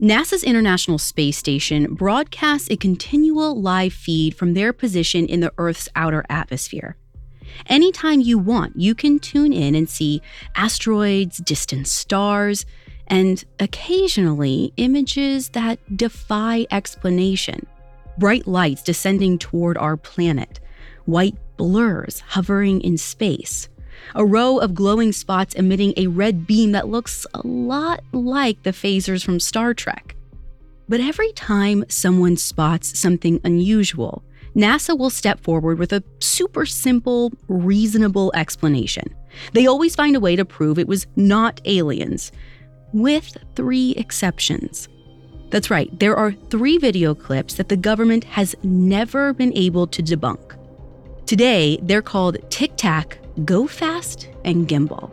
NASA's International Space Station broadcasts a continual live feed from their position in the Earth's outer atmosphere. Anytime you want, you can tune in and see asteroids, distant stars, and occasionally images that defy explanation. Bright lights descending toward our planet, white blurs hovering in space, a row of glowing spots emitting a red beam that looks a lot like the phasers from Star Trek. But every time someone spots something unusual, NASA will step forward with a super simple, reasonable explanation. They always find a way to prove it was not aliens, with three exceptions. That's right, there are three video clips that the government has never been able to debunk. Today, they're called Tic Tac, Go Fast, and Gimbal.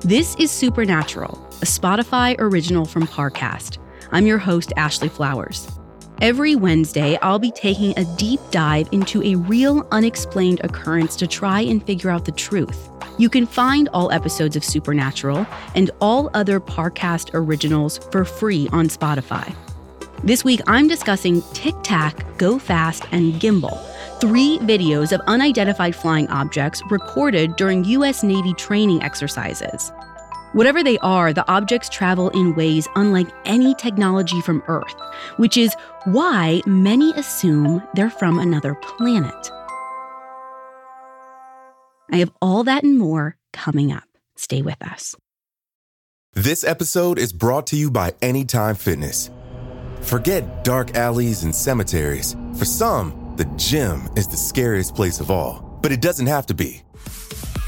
This is Supernatural, a Spotify original from Parcast. I'm your host, Ashley Flowers. Every Wednesday, I'll be taking a deep dive into a real unexplained occurrence to try and figure out the truth. You can find all episodes of Supernatural and all other Parcast originals for free on Spotify. This week, I'm discussing Tic Tac, Go Fast, and Gimbal, three videos of unidentified flying objects recorded during U.S. Navy training exercises. Whatever they are, the objects travel in ways unlike any technology from Earth, which is why many assume they're from another planet. I have all that and more coming up. Stay with us. This episode is brought to you by Anytime Fitness. Forget dark alleys and cemeteries. For some, the gym is the scariest place of all, but it doesn't have to be.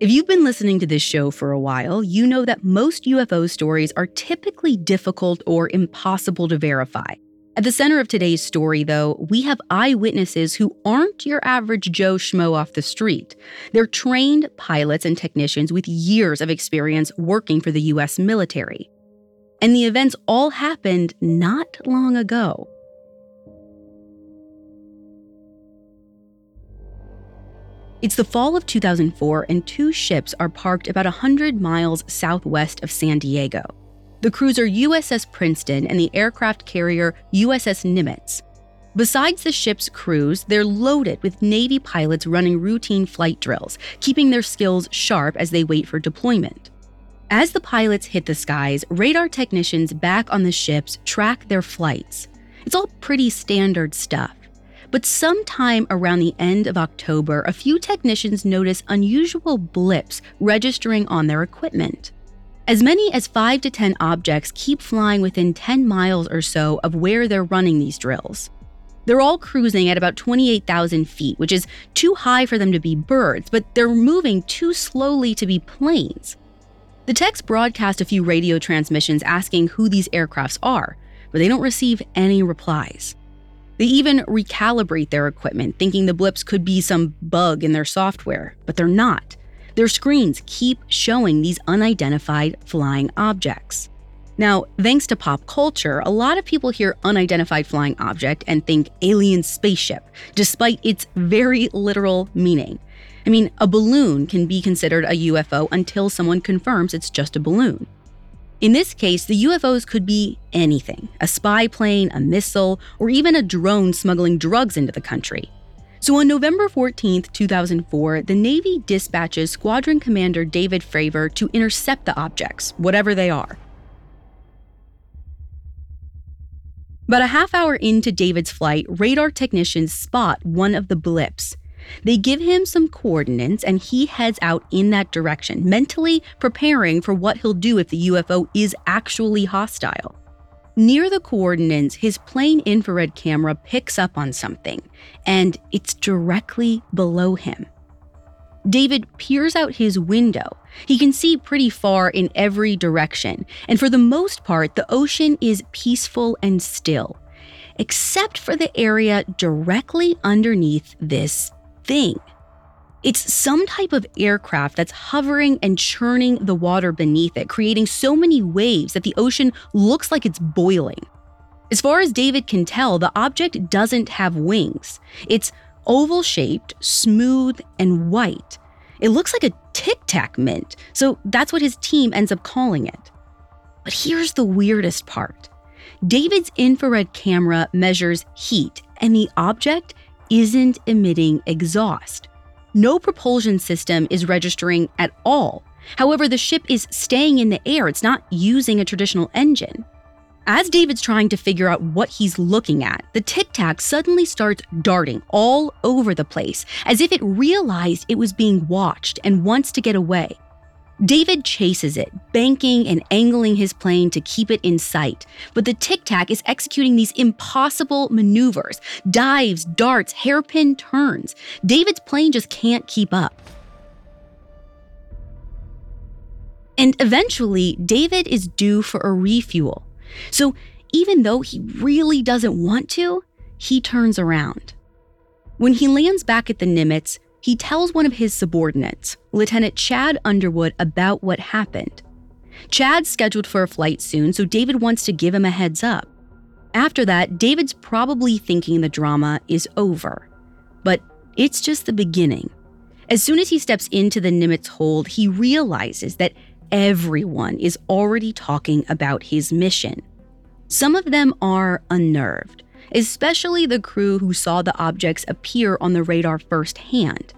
If you've been listening to this show for a while, you know that most UFO stories are typically difficult or impossible to verify. At the center of today's story, though, we have eyewitnesses who aren't your average Joe Schmo off the street. They're trained pilots and technicians with years of experience working for the US military. And the events all happened not long ago. It's the fall of 2004, and two ships are parked about 100 miles southwest of San Diego the cruiser USS Princeton and the aircraft carrier USS Nimitz. Besides the ship's crews, they're loaded with Navy pilots running routine flight drills, keeping their skills sharp as they wait for deployment. As the pilots hit the skies, radar technicians back on the ships track their flights. It's all pretty standard stuff. But sometime around the end of October, a few technicians notice unusual blips registering on their equipment. As many as 5 to 10 objects keep flying within 10 miles or so of where they're running these drills. They're all cruising at about 28,000 feet, which is too high for them to be birds, but they're moving too slowly to be planes. The techs broadcast a few radio transmissions asking who these aircrafts are, but they don't receive any replies. They even recalibrate their equipment, thinking the blips could be some bug in their software, but they're not. Their screens keep showing these unidentified flying objects. Now, thanks to pop culture, a lot of people hear unidentified flying object and think alien spaceship, despite its very literal meaning. I mean, a balloon can be considered a UFO until someone confirms it's just a balloon. In this case, the UFOs could be anything a spy plane, a missile, or even a drone smuggling drugs into the country. So on November 14, 2004, the Navy dispatches Squadron Commander David Fravor to intercept the objects, whatever they are. But a half hour into David's flight, radar technicians spot one of the blips. They give him some coordinates and he heads out in that direction, mentally preparing for what he'll do if the UFO is actually hostile. Near the coordinates, his plane infrared camera picks up on something, and it's directly below him. David peers out his window. He can see pretty far in every direction, and for the most part, the ocean is peaceful and still, except for the area directly underneath this thing. It's some type of aircraft that's hovering and churning the water beneath it, creating so many waves that the ocean looks like it's boiling. As far as David can tell, the object doesn't have wings. It's oval shaped, smooth, and white. It looks like a tic tac mint, so that's what his team ends up calling it. But here's the weirdest part David's infrared camera measures heat, and the object isn't emitting exhaust no propulsion system is registering at all. However, the ship is staying in the air, it's not using a traditional engine. As David's trying to figure out what he's looking at, the Tic Tac suddenly starts darting all over the place, as if it realized it was being watched and wants to get away. David chases it, banking and angling his plane to keep it in sight. But the Tic Tac is executing these impossible maneuvers dives, darts, hairpin turns. David's plane just can't keep up. And eventually, David is due for a refuel. So even though he really doesn't want to, he turns around. When he lands back at the Nimitz, he tells one of his subordinates, Lieutenant Chad Underwood, about what happened. Chad's scheduled for a flight soon, so David wants to give him a heads up. After that, David's probably thinking the drama is over. But it's just the beginning. As soon as he steps into the Nimitz hold, he realizes that everyone is already talking about his mission. Some of them are unnerved especially the crew who saw the objects appear on the radar firsthand.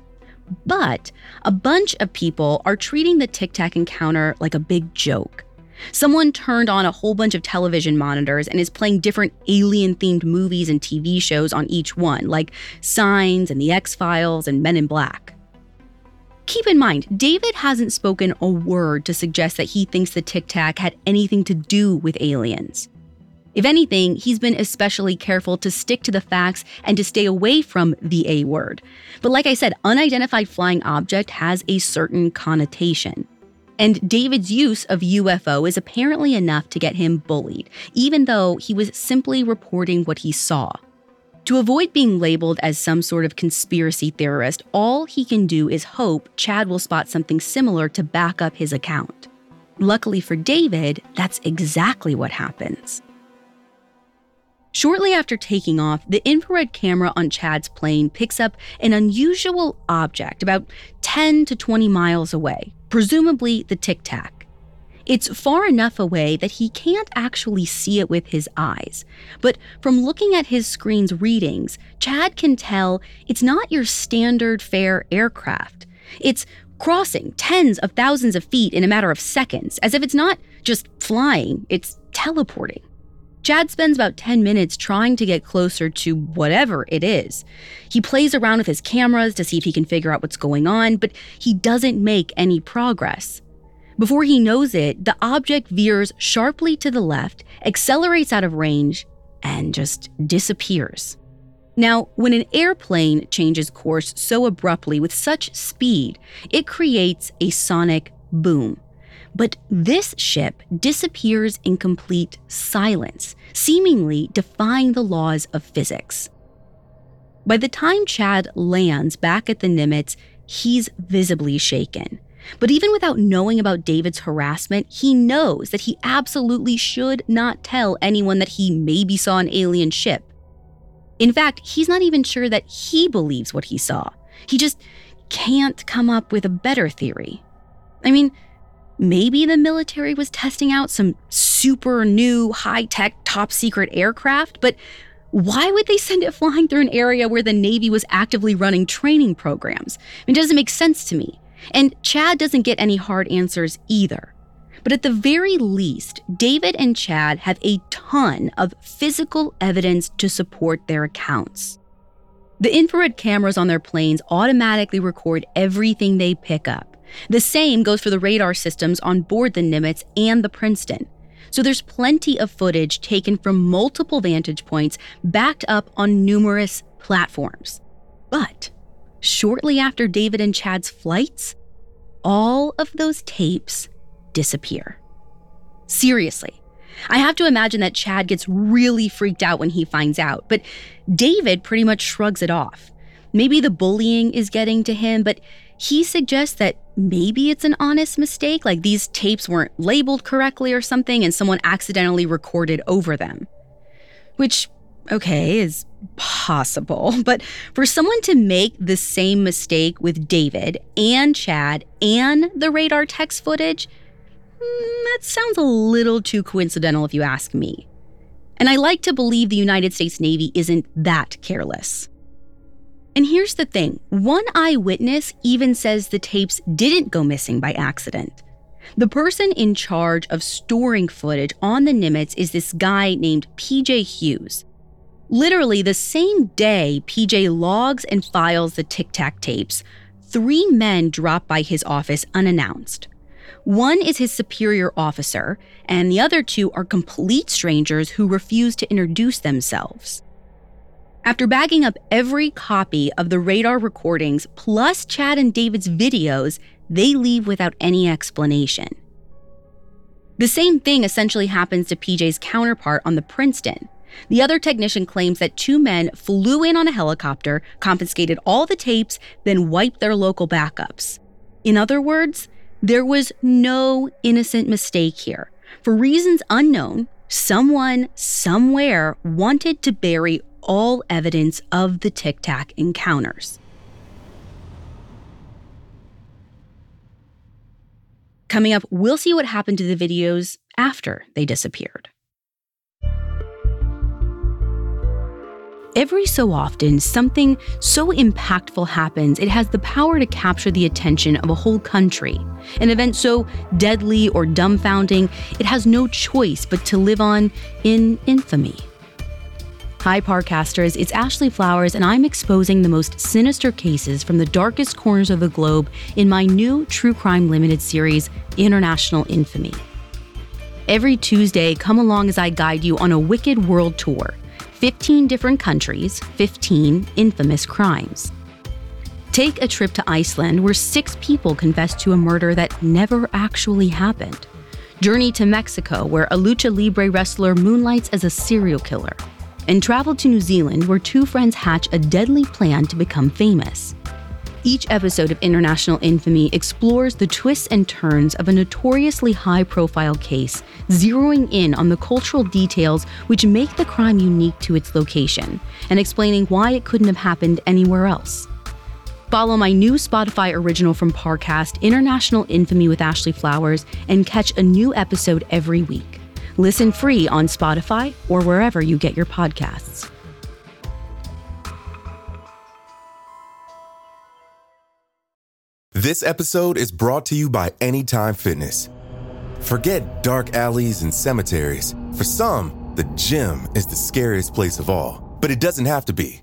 But a bunch of people are treating the Tic Tac encounter like a big joke. Someone turned on a whole bunch of television monitors and is playing different alien themed movies and TV shows on each one, like Signs and The X Files and Men in Black. Keep in mind, David hasn't spoken a word to suggest that he thinks the Tic Tac had anything to do with aliens. If anything, he's been especially careful to stick to the facts and to stay away from the A word. But like I said, unidentified flying object has a certain connotation. And David's use of UFO is apparently enough to get him bullied, even though he was simply reporting what he saw. To avoid being labeled as some sort of conspiracy theorist, all he can do is hope Chad will spot something similar to back up his account. Luckily for David, that's exactly what happens. Shortly after taking off, the infrared camera on Chad's plane picks up an unusual object about 10 to 20 miles away, presumably the Tic Tac. It's far enough away that he can't actually see it with his eyes, but from looking at his screen's readings, Chad can tell it's not your standard fare aircraft. It's crossing tens of thousands of feet in a matter of seconds, as if it's not just flying, it's teleporting. Chad spends about 10 minutes trying to get closer to whatever it is. He plays around with his cameras to see if he can figure out what's going on, but he doesn't make any progress. Before he knows it, the object veers sharply to the left, accelerates out of range, and just disappears. Now, when an airplane changes course so abruptly with such speed, it creates a sonic boom. But this ship disappears in complete silence, seemingly defying the laws of physics. By the time Chad lands back at the Nimitz, he's visibly shaken. But even without knowing about David's harassment, he knows that he absolutely should not tell anyone that he maybe saw an alien ship. In fact, he's not even sure that he believes what he saw. He just can't come up with a better theory. I mean, Maybe the military was testing out some super new, high tech, top secret aircraft, but why would they send it flying through an area where the Navy was actively running training programs? It doesn't make sense to me. And Chad doesn't get any hard answers either. But at the very least, David and Chad have a ton of physical evidence to support their accounts. The infrared cameras on their planes automatically record everything they pick up. The same goes for the radar systems on board the Nimitz and the Princeton. So there's plenty of footage taken from multiple vantage points backed up on numerous platforms. But shortly after David and Chad's flights, all of those tapes disappear. Seriously. I have to imagine that Chad gets really freaked out when he finds out, but David pretty much shrugs it off. Maybe the bullying is getting to him, but he suggests that maybe it's an honest mistake, like these tapes weren't labeled correctly or something, and someone accidentally recorded over them. Which, okay, is possible, but for someone to make the same mistake with David and Chad and the radar text footage, mm, that sounds a little too coincidental if you ask me. And I like to believe the United States Navy isn't that careless. And here's the thing one eyewitness even says the tapes didn't go missing by accident. The person in charge of storing footage on the Nimitz is this guy named PJ Hughes. Literally, the same day PJ logs and files the Tic Tac tapes, three men drop by his office unannounced. One is his superior officer, and the other two are complete strangers who refuse to introduce themselves. After bagging up every copy of the radar recordings plus Chad and David's videos, they leave without any explanation. The same thing essentially happens to PJ's counterpart on the Princeton. The other technician claims that two men flew in on a helicopter, confiscated all the tapes, then wiped their local backups. In other words, there was no innocent mistake here. For reasons unknown, someone, somewhere, wanted to bury all evidence of the Tic Tac encounters. Coming up, we'll see what happened to the videos after they disappeared. Every so often, something so impactful happens, it has the power to capture the attention of a whole country. An event so deadly or dumbfounding, it has no choice but to live on in infamy. Hi, Parcasters, it's Ashley Flowers, and I'm exposing the most sinister cases from the darkest corners of the globe in my new True Crime Limited series, International Infamy. Every Tuesday, come along as I guide you on a wicked world tour 15 different countries, 15 infamous crimes. Take a trip to Iceland, where six people confessed to a murder that never actually happened. Journey to Mexico, where a lucha libre wrestler moonlights as a serial killer and travel to New Zealand where two friends hatch a deadly plan to become famous. Each episode of International Infamy explores the twists and turns of a notoriously high profile case, zeroing in on the cultural details which make the crime unique to its location, and explaining why it couldn't have happened anywhere else. Follow my new Spotify original from Parcast, International Infamy with Ashley Flowers, and catch a new episode every week. Listen free on Spotify or wherever you get your podcasts. This episode is brought to you by Anytime Fitness. Forget dark alleys and cemeteries. For some, the gym is the scariest place of all, but it doesn't have to be.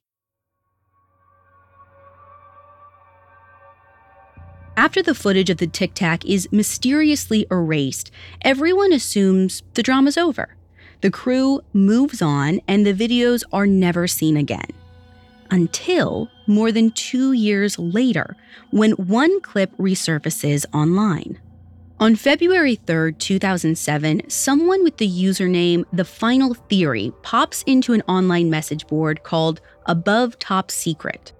After the footage of the Tic Tac is mysteriously erased, everyone assumes the drama's over. The crew moves on, and the videos are never seen again. Until more than two years later, when one clip resurfaces online. On February 3, 2007, someone with the username The Final Theory pops into an online message board called Above Top Secret.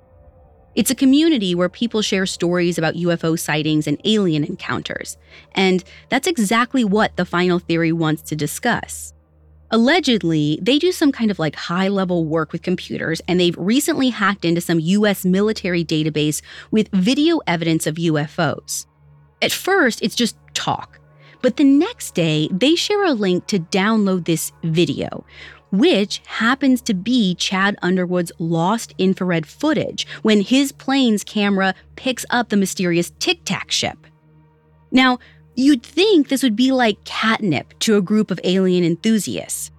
It's a community where people share stories about UFO sightings and alien encounters. And that's exactly what the final theory wants to discuss. Allegedly, they do some kind of like high level work with computers, and they've recently hacked into some US military database with video evidence of UFOs. At first, it's just talk. But the next day, they share a link to download this video, which happens to be Chad Underwood's lost infrared footage when his plane's camera picks up the mysterious Tic Tac ship. Now, you'd think this would be like catnip to a group of alien enthusiasts,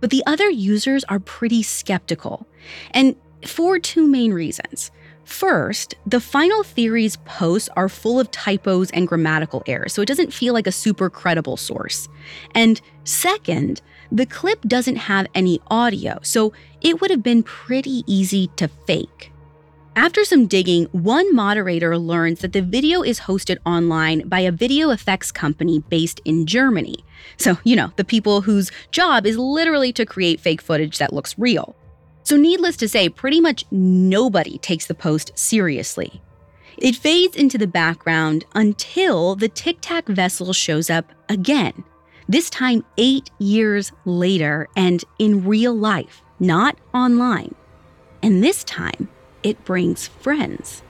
but the other users are pretty skeptical, and for two main reasons. First, the Final Theories posts are full of typos and grammatical errors, so it doesn't feel like a super credible source. And second, the clip doesn't have any audio, so it would have been pretty easy to fake. After some digging, one moderator learns that the video is hosted online by a video effects company based in Germany. So, you know, the people whose job is literally to create fake footage that looks real. So, needless to say, pretty much nobody takes the post seriously. It fades into the background until the Tic Tac vessel shows up again this time eight years later and in real life, not online. And this time, it brings friends.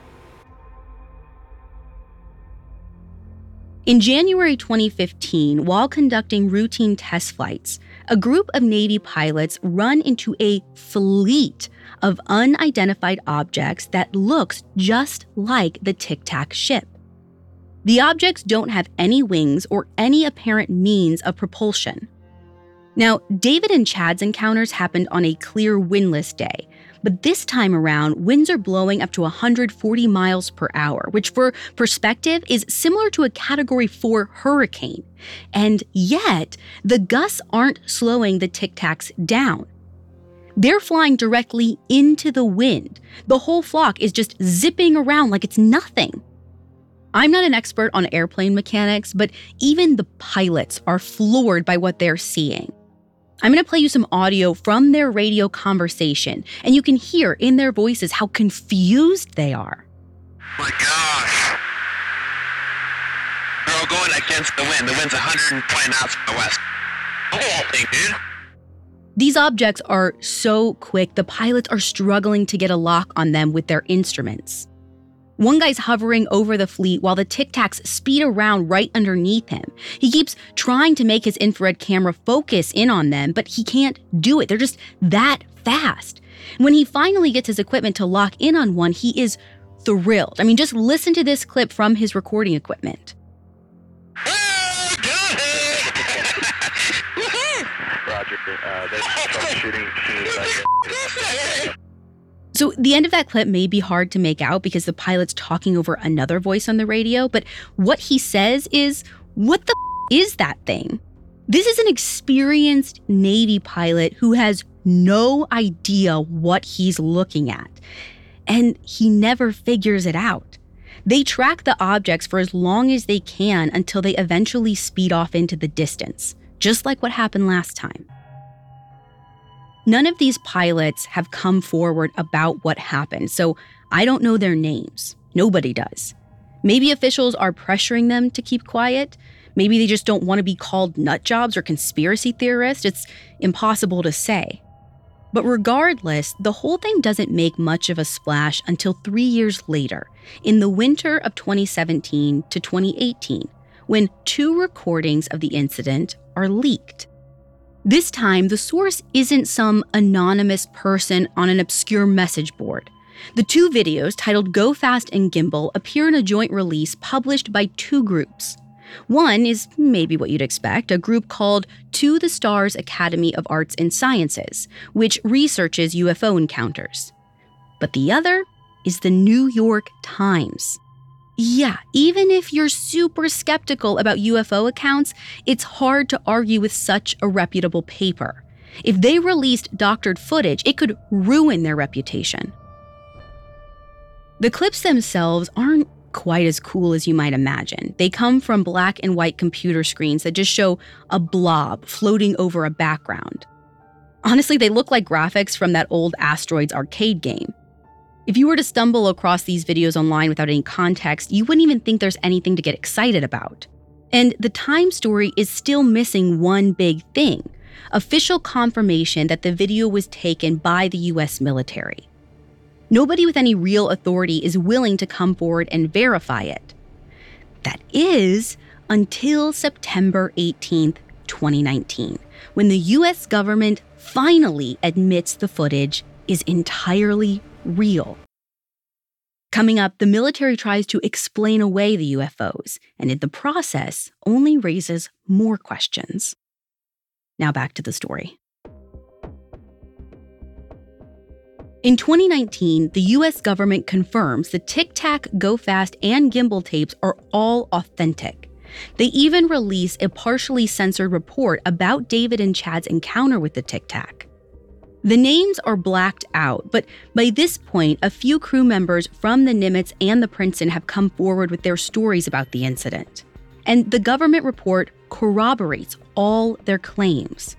In January 2015, while conducting routine test flights, a group of Navy pilots run into a fleet of unidentified objects that looks just like the Tic Tac ship. The objects don't have any wings or any apparent means of propulsion. Now, David and Chad's encounters happened on a clear windless day, but this time around, winds are blowing up to 140 miles per hour, which for perspective is similar to a Category 4 hurricane. And yet, the gusts aren't slowing the tic tacs down. They're flying directly into the wind. The whole flock is just zipping around like it's nothing. I'm not an expert on airplane mechanics, but even the pilots are floored by what they're seeing. I'm going to play you some audio from their radio conversation, and you can hear in their voices how confused they are. My gosh. They're all going against the wind. The wind's 120 knots from the west. Oh, thing, dude. These objects are so quick, the pilots are struggling to get a lock on them with their instruments. One guy's hovering over the fleet while the Tic Tacs speed around right underneath him. He keeps trying to make his infrared camera focus in on them, but he can't do it. They're just that fast. When he finally gets his equipment to lock in on one, he is thrilled. I mean, just listen to this clip from his recording equipment. So, the end of that clip may be hard to make out because the pilot's talking over another voice on the radio, but what he says is, What the f- is that thing? This is an experienced Navy pilot who has no idea what he's looking at, and he never figures it out. They track the objects for as long as they can until they eventually speed off into the distance, just like what happened last time. None of these pilots have come forward about what happened, so I don't know their names. Nobody does. Maybe officials are pressuring them to keep quiet. Maybe they just don't want to be called nut jobs or conspiracy theorists. It's impossible to say. But regardless, the whole thing doesn't make much of a splash until three years later, in the winter of 2017 to 2018, when two recordings of the incident are leaked. This time, the source isn't some anonymous person on an obscure message board. The two videos, titled Go Fast and Gimbal, appear in a joint release published by two groups. One is maybe what you'd expect a group called To the Stars Academy of Arts and Sciences, which researches UFO encounters. But the other is the New York Times. Yeah, even if you're super skeptical about UFO accounts, it's hard to argue with such a reputable paper. If they released doctored footage, it could ruin their reputation. The clips themselves aren't quite as cool as you might imagine. They come from black and white computer screens that just show a blob floating over a background. Honestly, they look like graphics from that old Asteroids arcade game. If you were to stumble across these videos online without any context, you wouldn't even think there's anything to get excited about. And the Time story is still missing one big thing official confirmation that the video was taken by the US military. Nobody with any real authority is willing to come forward and verify it. That is until September 18th, 2019, when the US government finally admits the footage is entirely real. Coming up, the military tries to explain away the UFOs, and in the process, only raises more questions. Now back to the story. In 2019, the US government confirms the Tic Tac, Go Fast, and Gimbal tapes are all authentic. They even release a partially censored report about David and Chad's encounter with the Tic Tac. The names are blacked out, but by this point, a few crew members from the Nimitz and the Princeton have come forward with their stories about the incident. And the government report corroborates all their claims.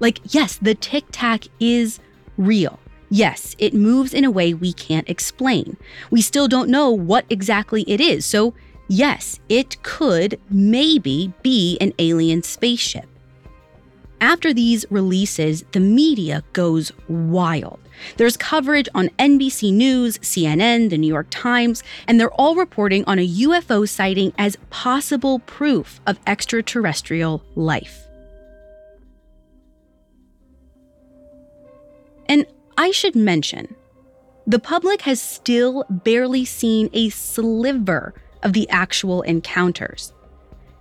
Like, yes, the Tic Tac is real. Yes, it moves in a way we can't explain. We still don't know what exactly it is, so yes, it could maybe be an alien spaceship. After these releases, the media goes wild. There's coverage on NBC News, CNN, the New York Times, and they're all reporting on a UFO sighting as possible proof of extraterrestrial life. And I should mention, the public has still barely seen a sliver of the actual encounters.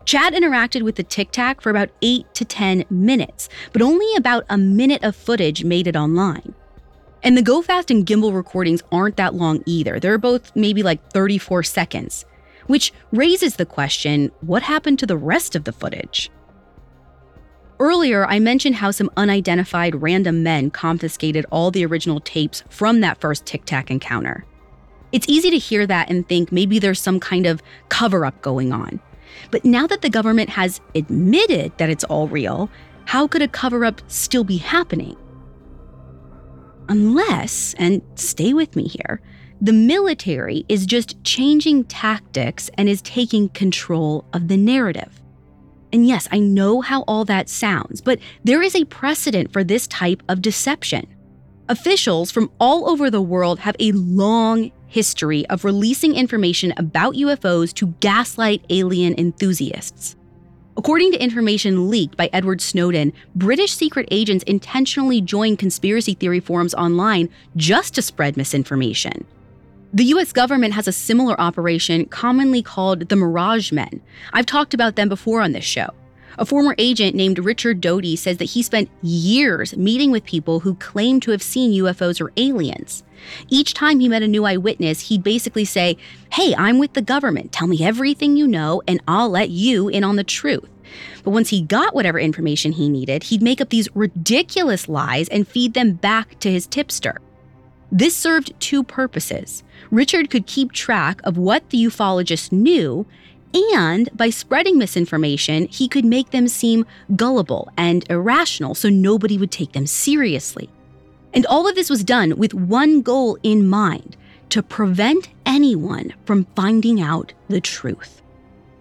Chad interacted with the Tic Tac for about 8 to 10 minutes, but only about a minute of footage made it online. And the Go Fast and Gimbal recordings aren't that long either. They're both maybe like 34 seconds, which raises the question what happened to the rest of the footage? Earlier, I mentioned how some unidentified random men confiscated all the original tapes from that first Tic Tac encounter. It's easy to hear that and think maybe there's some kind of cover up going on. But now that the government has admitted that it's all real, how could a cover up still be happening? Unless, and stay with me here, the military is just changing tactics and is taking control of the narrative. And yes, I know how all that sounds, but there is a precedent for this type of deception. Officials from all over the world have a long history of releasing information about UFOs to gaslight alien enthusiasts. According to information leaked by Edward Snowden, British secret agents intentionally joined conspiracy theory forums online just to spread misinformation. The US government has a similar operation commonly called the Mirage Men. I've talked about them before on this show. A former agent named Richard Doty says that he spent years meeting with people who claimed to have seen UFOs or aliens. Each time he met a new eyewitness, he'd basically say, Hey, I'm with the government. Tell me everything you know, and I'll let you in on the truth. But once he got whatever information he needed, he'd make up these ridiculous lies and feed them back to his tipster. This served two purposes. Richard could keep track of what the ufologist knew, and by spreading misinformation, he could make them seem gullible and irrational so nobody would take them seriously. And all of this was done with one goal in mind to prevent anyone from finding out the truth.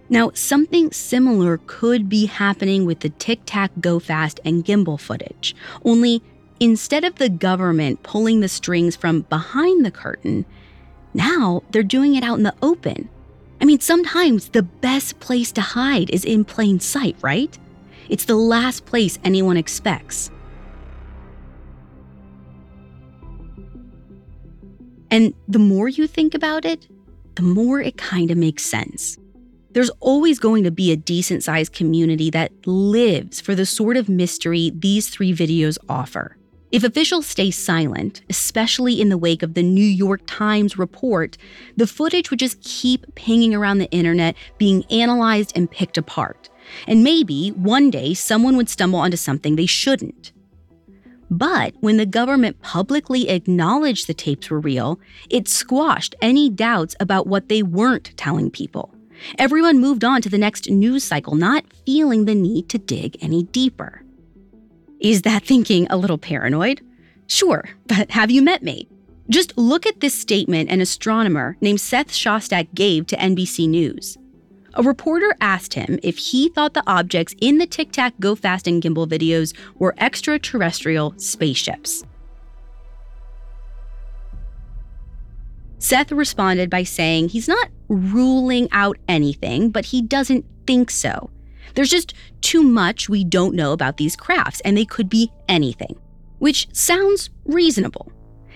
Now, something similar could be happening with the Tic Tac Go Fast and gimbal footage, only instead of the government pulling the strings from behind the curtain, now they're doing it out in the open. I mean, sometimes the best place to hide is in plain sight, right? It's the last place anyone expects. And the more you think about it, the more it kind of makes sense. There's always going to be a decent sized community that lives for the sort of mystery these three videos offer. If officials stay silent, especially in the wake of the New York Times report, the footage would just keep pinging around the internet, being analyzed and picked apart. And maybe one day someone would stumble onto something they shouldn't. But when the government publicly acknowledged the tapes were real, it squashed any doubts about what they weren't telling people. Everyone moved on to the next news cycle, not feeling the need to dig any deeper. Is that thinking a little paranoid? Sure, but have you met me? Just look at this statement an astronomer named Seth Shostak gave to NBC News. A reporter asked him if he thought the objects in the Tic Tac Go Fast and Gimbal videos were extraterrestrial spaceships. Seth responded by saying he's not ruling out anything, but he doesn't think so There's just too much we don't know about these crafts, and they could be anything, which sounds reasonable.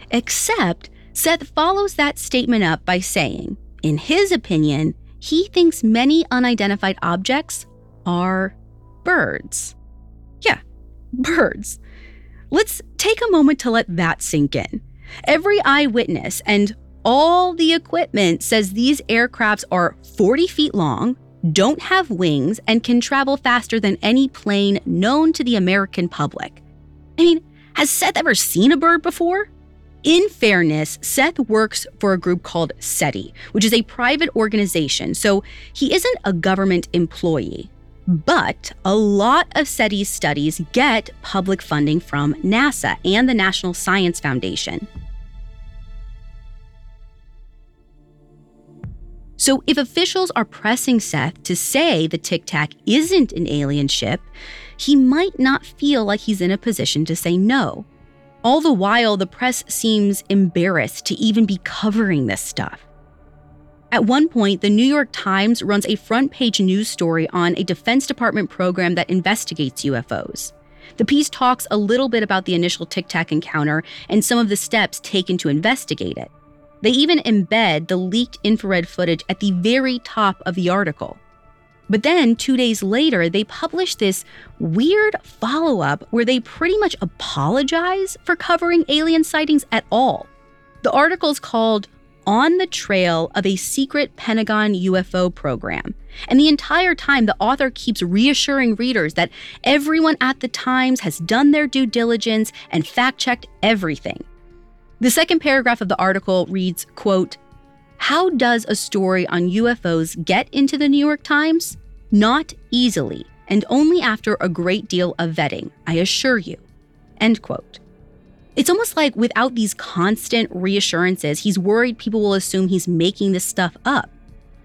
Except Seth follows that statement up by saying, in his opinion, he thinks many unidentified objects are birds. Yeah, birds. Let's take a moment to let that sink in. Every eyewitness and all the equipment says these aircrafts are 40 feet long, don't have wings, and can travel faster than any plane known to the American public. I mean, has Seth ever seen a bird before? In fairness, Seth works for a group called SETI, which is a private organization, so he isn't a government employee. But a lot of SETI's studies get public funding from NASA and the National Science Foundation. So, if officials are pressing Seth to say the Tic Tac isn't an alien ship, he might not feel like he's in a position to say no. All the while, the press seems embarrassed to even be covering this stuff. At one point, the New York Times runs a front page news story on a Defense Department program that investigates UFOs. The piece talks a little bit about the initial Tic Tac encounter and some of the steps taken to investigate it. They even embed the leaked infrared footage at the very top of the article. But then, two days later, they publish this weird follow up where they pretty much apologize for covering alien sightings at all. The article is called On the Trail of a Secret Pentagon UFO Program. And the entire time, the author keeps reassuring readers that everyone at the Times has done their due diligence and fact checked everything. The second paragraph of the article reads, quote, How does a story on UFOs get into the New York Times? Not easily, and only after a great deal of vetting, I assure you. End quote. It's almost like without these constant reassurances, he's worried people will assume he's making this stuff up.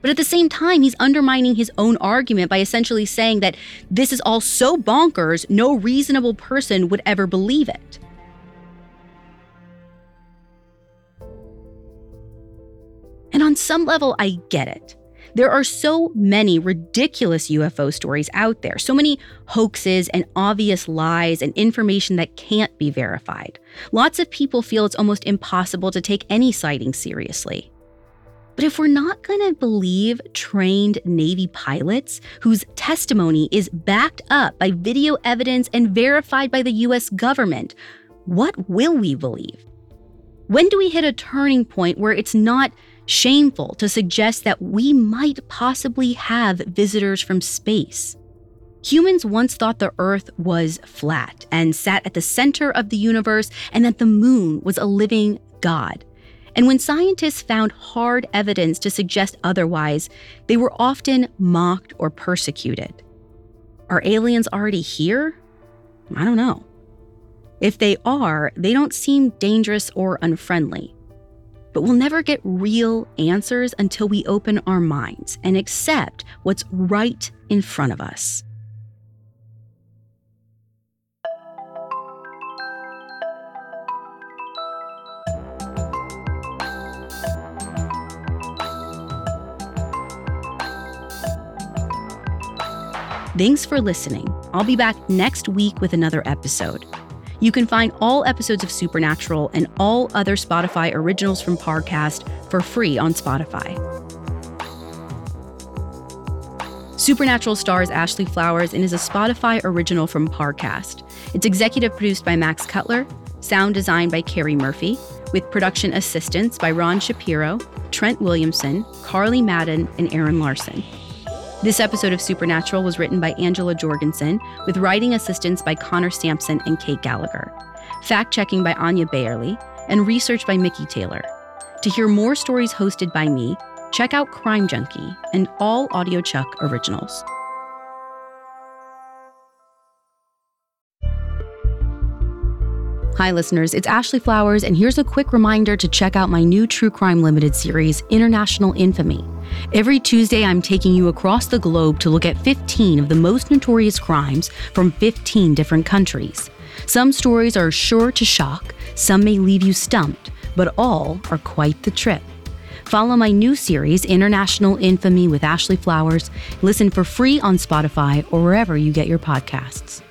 But at the same time, he's undermining his own argument by essentially saying that this is all so bonkers, no reasonable person would ever believe it. Some level, I get it. There are so many ridiculous UFO stories out there, so many hoaxes and obvious lies and information that can't be verified. Lots of people feel it's almost impossible to take any sighting seriously. But if we're not going to believe trained Navy pilots whose testimony is backed up by video evidence and verified by the US government, what will we believe? When do we hit a turning point where it's not shameful to suggest that we might possibly have visitors from space. Humans once thought the Earth was flat and sat at the center of the universe, and that the moon was a living god. And when scientists found hard evidence to suggest otherwise, they were often mocked or persecuted. Are aliens already here? I don't know. If they are, they don't seem dangerous or unfriendly. But we'll never get real answers until we open our minds and accept what's right in front of us. Thanks for listening. I'll be back next week with another episode. You can find all episodes of Supernatural and all other Spotify originals from Parcast for free on Spotify. Supernatural stars Ashley Flowers and is a Spotify original from Parcast. It's executive produced by Max Cutler, sound designed by Carrie Murphy, with production assistance by Ron Shapiro, Trent Williamson, Carly Madden, and Aaron Larson. This episode of Supernatural was written by Angela Jorgensen, with writing assistance by Connor Sampson and Kate Gallagher, fact checking by Anya Bayerly, and research by Mickey Taylor. To hear more stories hosted by me, check out Crime Junkie and all audiochuck originals. Hi, listeners, it's Ashley Flowers, and here's a quick reminder to check out my new True Crime Limited series, International Infamy. Every Tuesday, I'm taking you across the globe to look at 15 of the most notorious crimes from 15 different countries. Some stories are sure to shock, some may leave you stumped, but all are quite the trip. Follow my new series, International Infamy with Ashley Flowers. Listen for free on Spotify or wherever you get your podcasts.